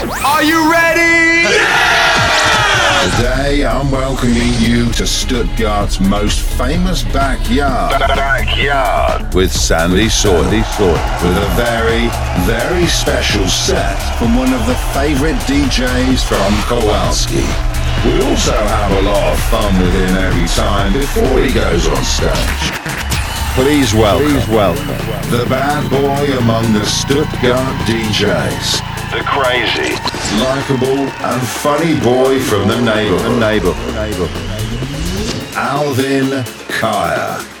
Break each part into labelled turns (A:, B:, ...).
A: Are you ready? Yeah!
B: Today I'm welcoming you to Stuttgart's most famous backyard.
A: Backyard.
B: With Sandy Soy. With a very, very special set from one of the favorite DJs from Kowalski. We also have a lot of fun with him every time before he goes on stage. Please welcome, Please welcome the bad boy among the Stuttgart DJs.
A: The crazy.
B: Likeable and funny boy from the neighborhood.
C: neighborhood.
B: Alvin Kaya.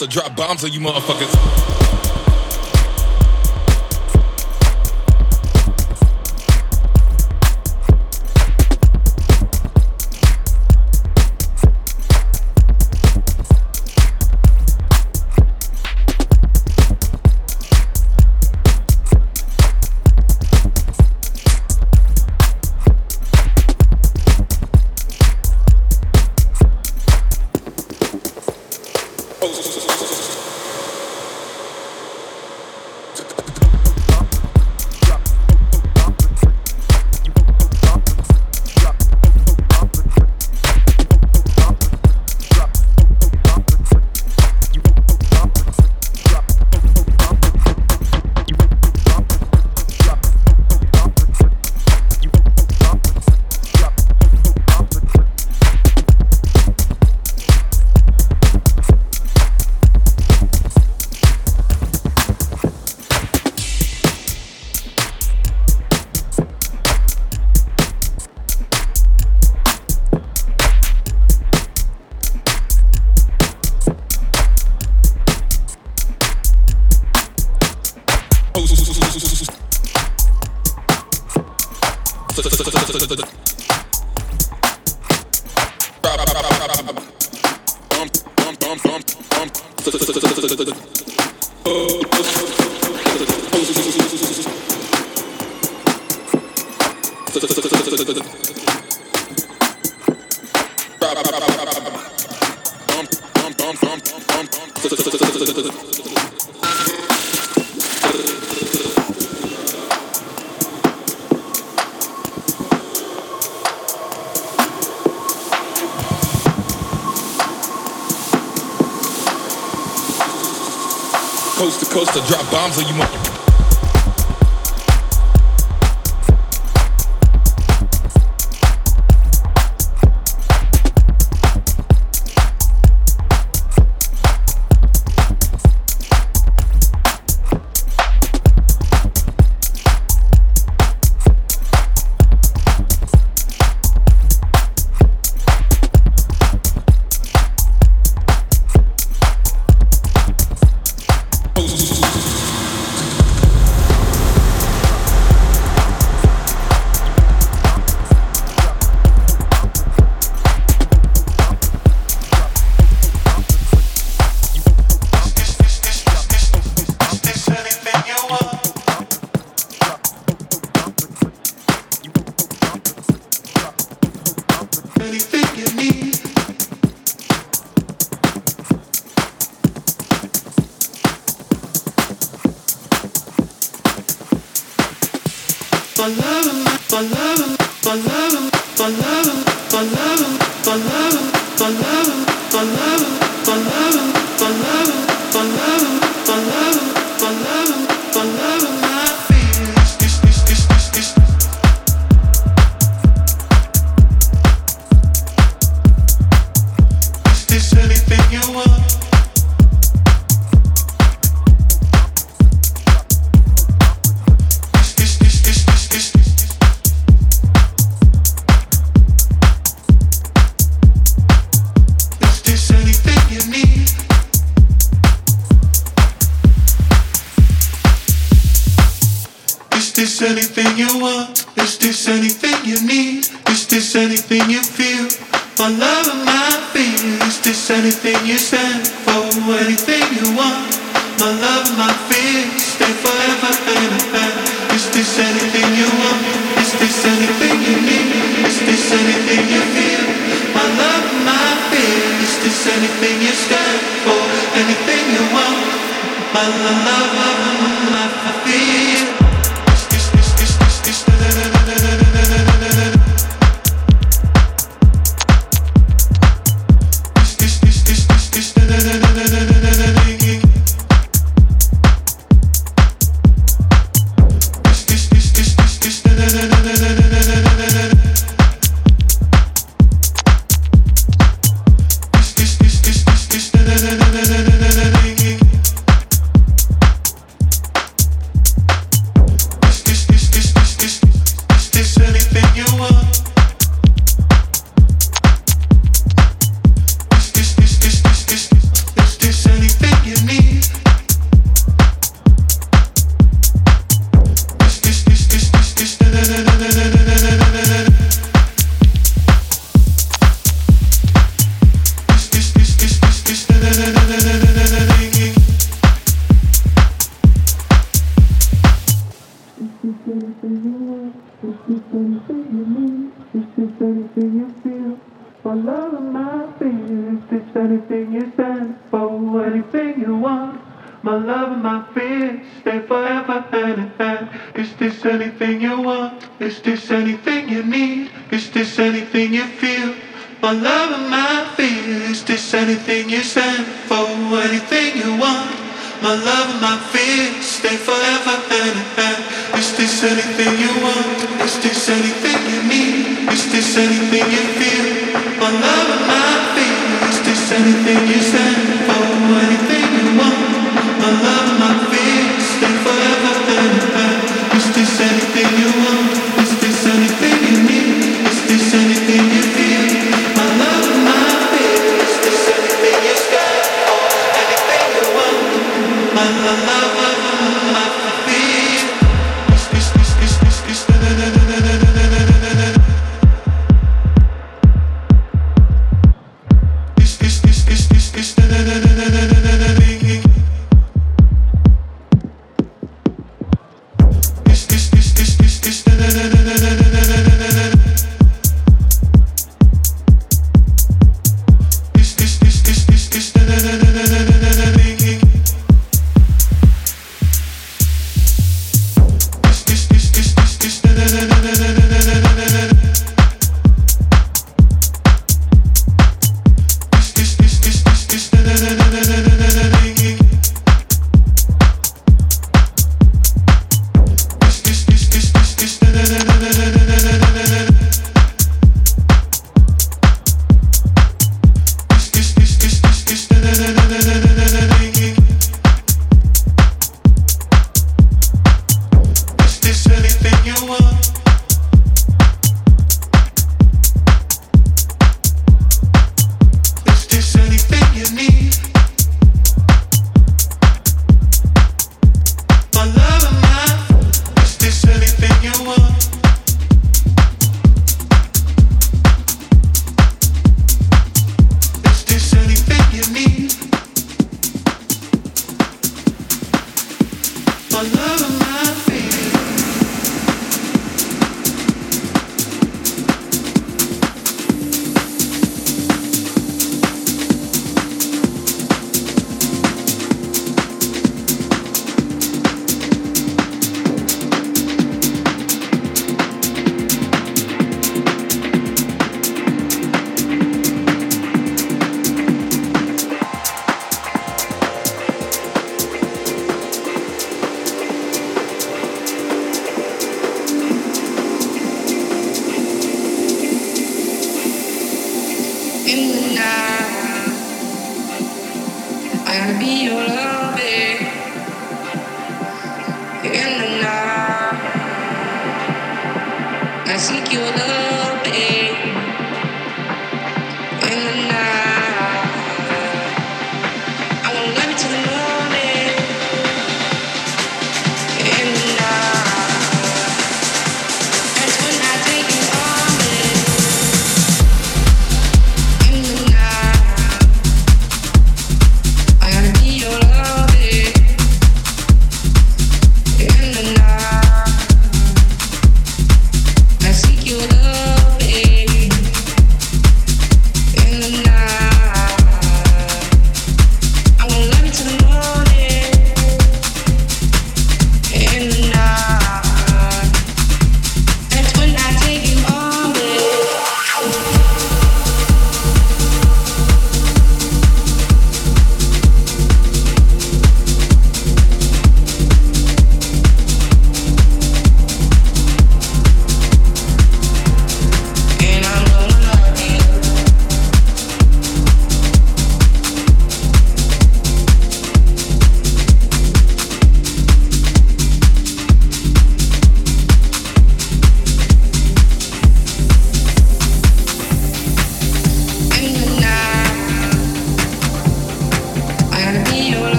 C: To drop bombs on you motherfuckers.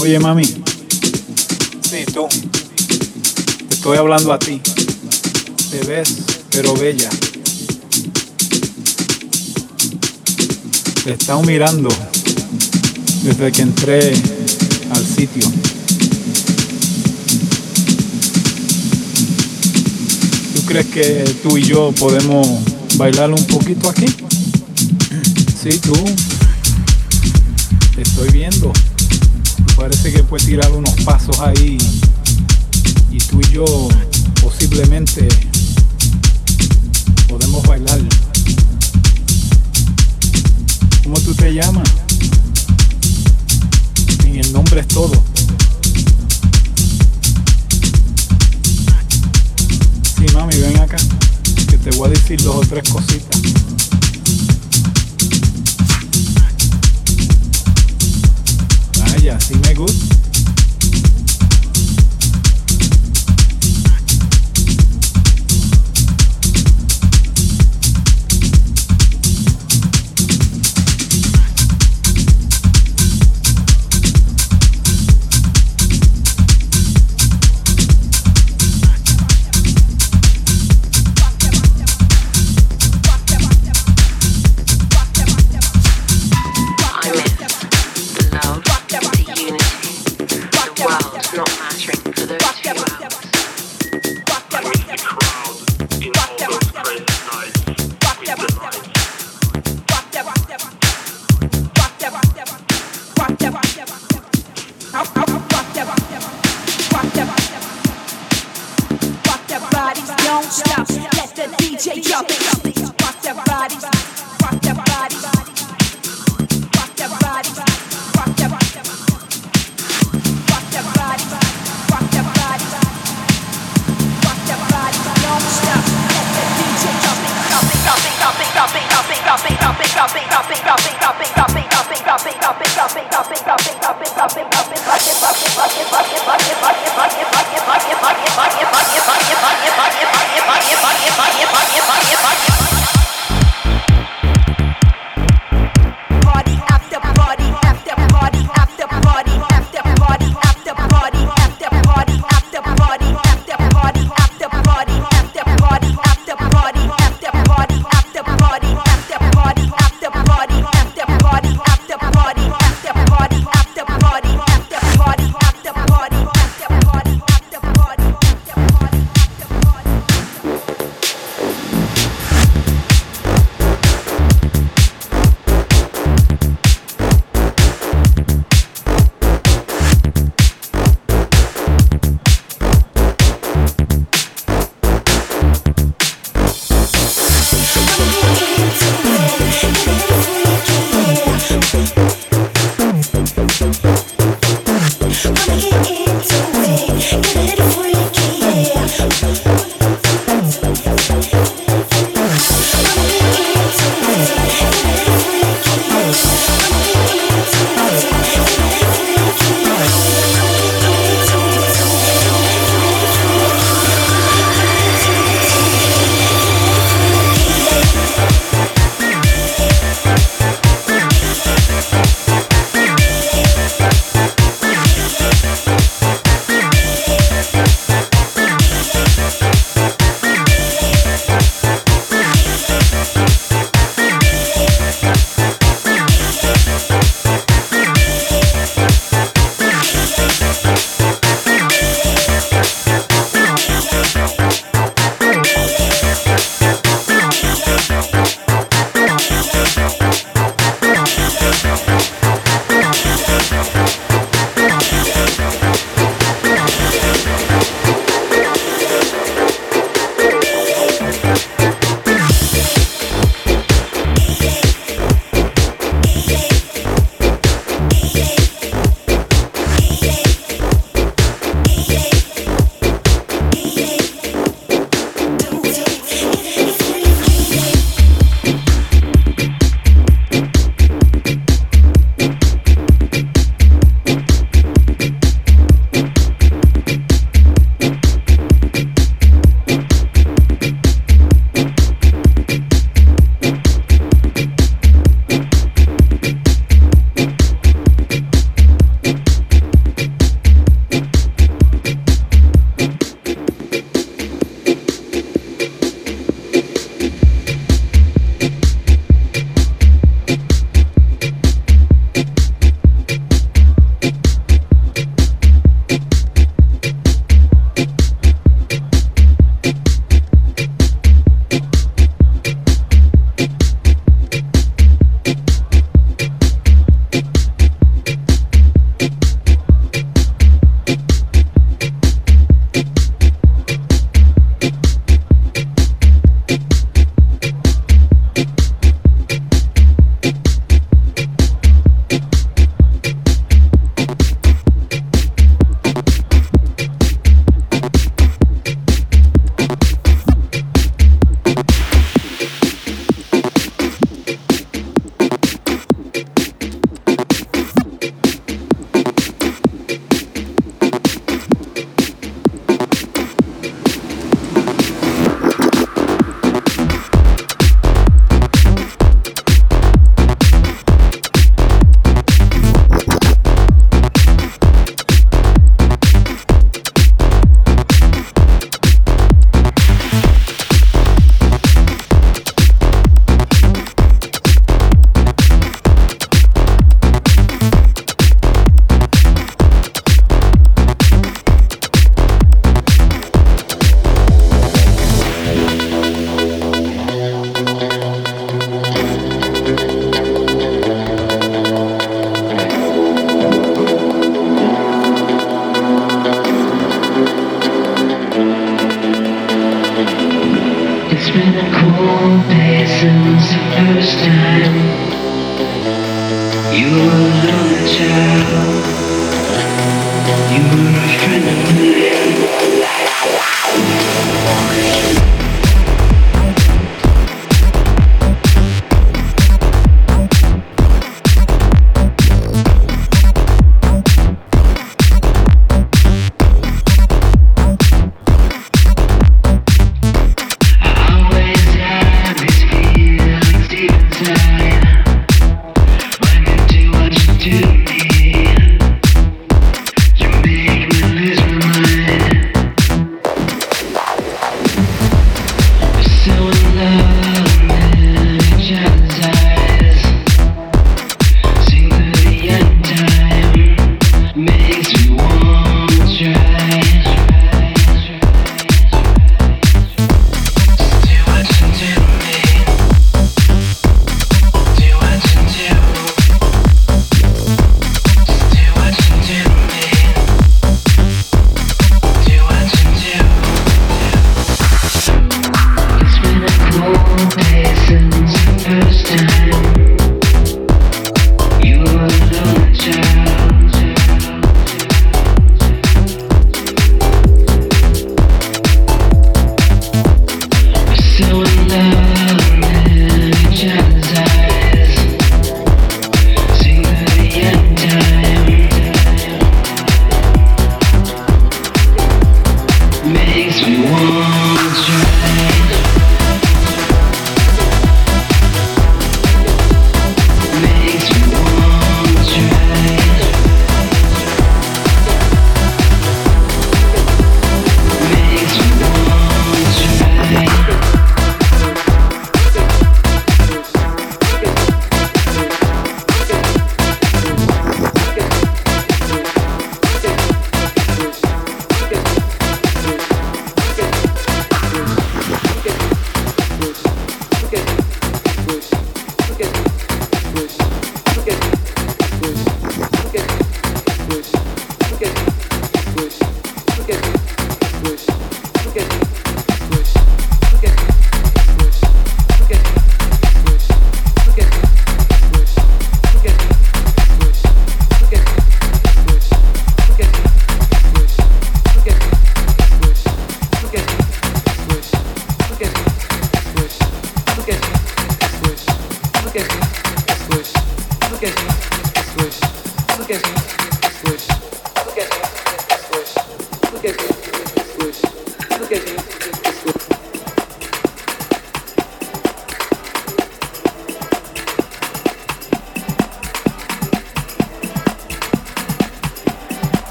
D: Oye, mami. Sí, tú. Te estoy hablando a ti. Te ves, pero bella. Te he estado mirando desde que entré al sitio. ¿Tú crees que tú y yo podemos bailar un poquito aquí? Sí, tú. Te estoy viendo. Parece que fue tirar unos pasos ahí y tú y yo posiblemente podemos bailar. ¿Cómo tú te llamas? En el nombre es todo. Sí, mami, ven acá, que te voy a decir dos o tres cositas. así me gusta.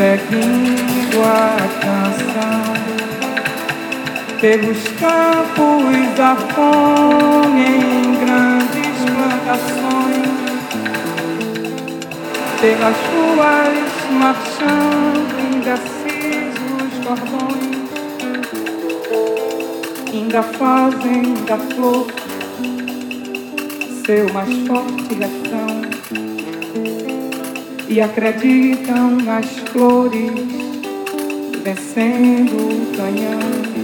E: seguindo a canção pelos campos da fome em grandes plantações. Pelas ruas marchando indecisos cordões. Ainda fazem da flor seu mais forte refrão e acreditam nas flores descendo o canhão.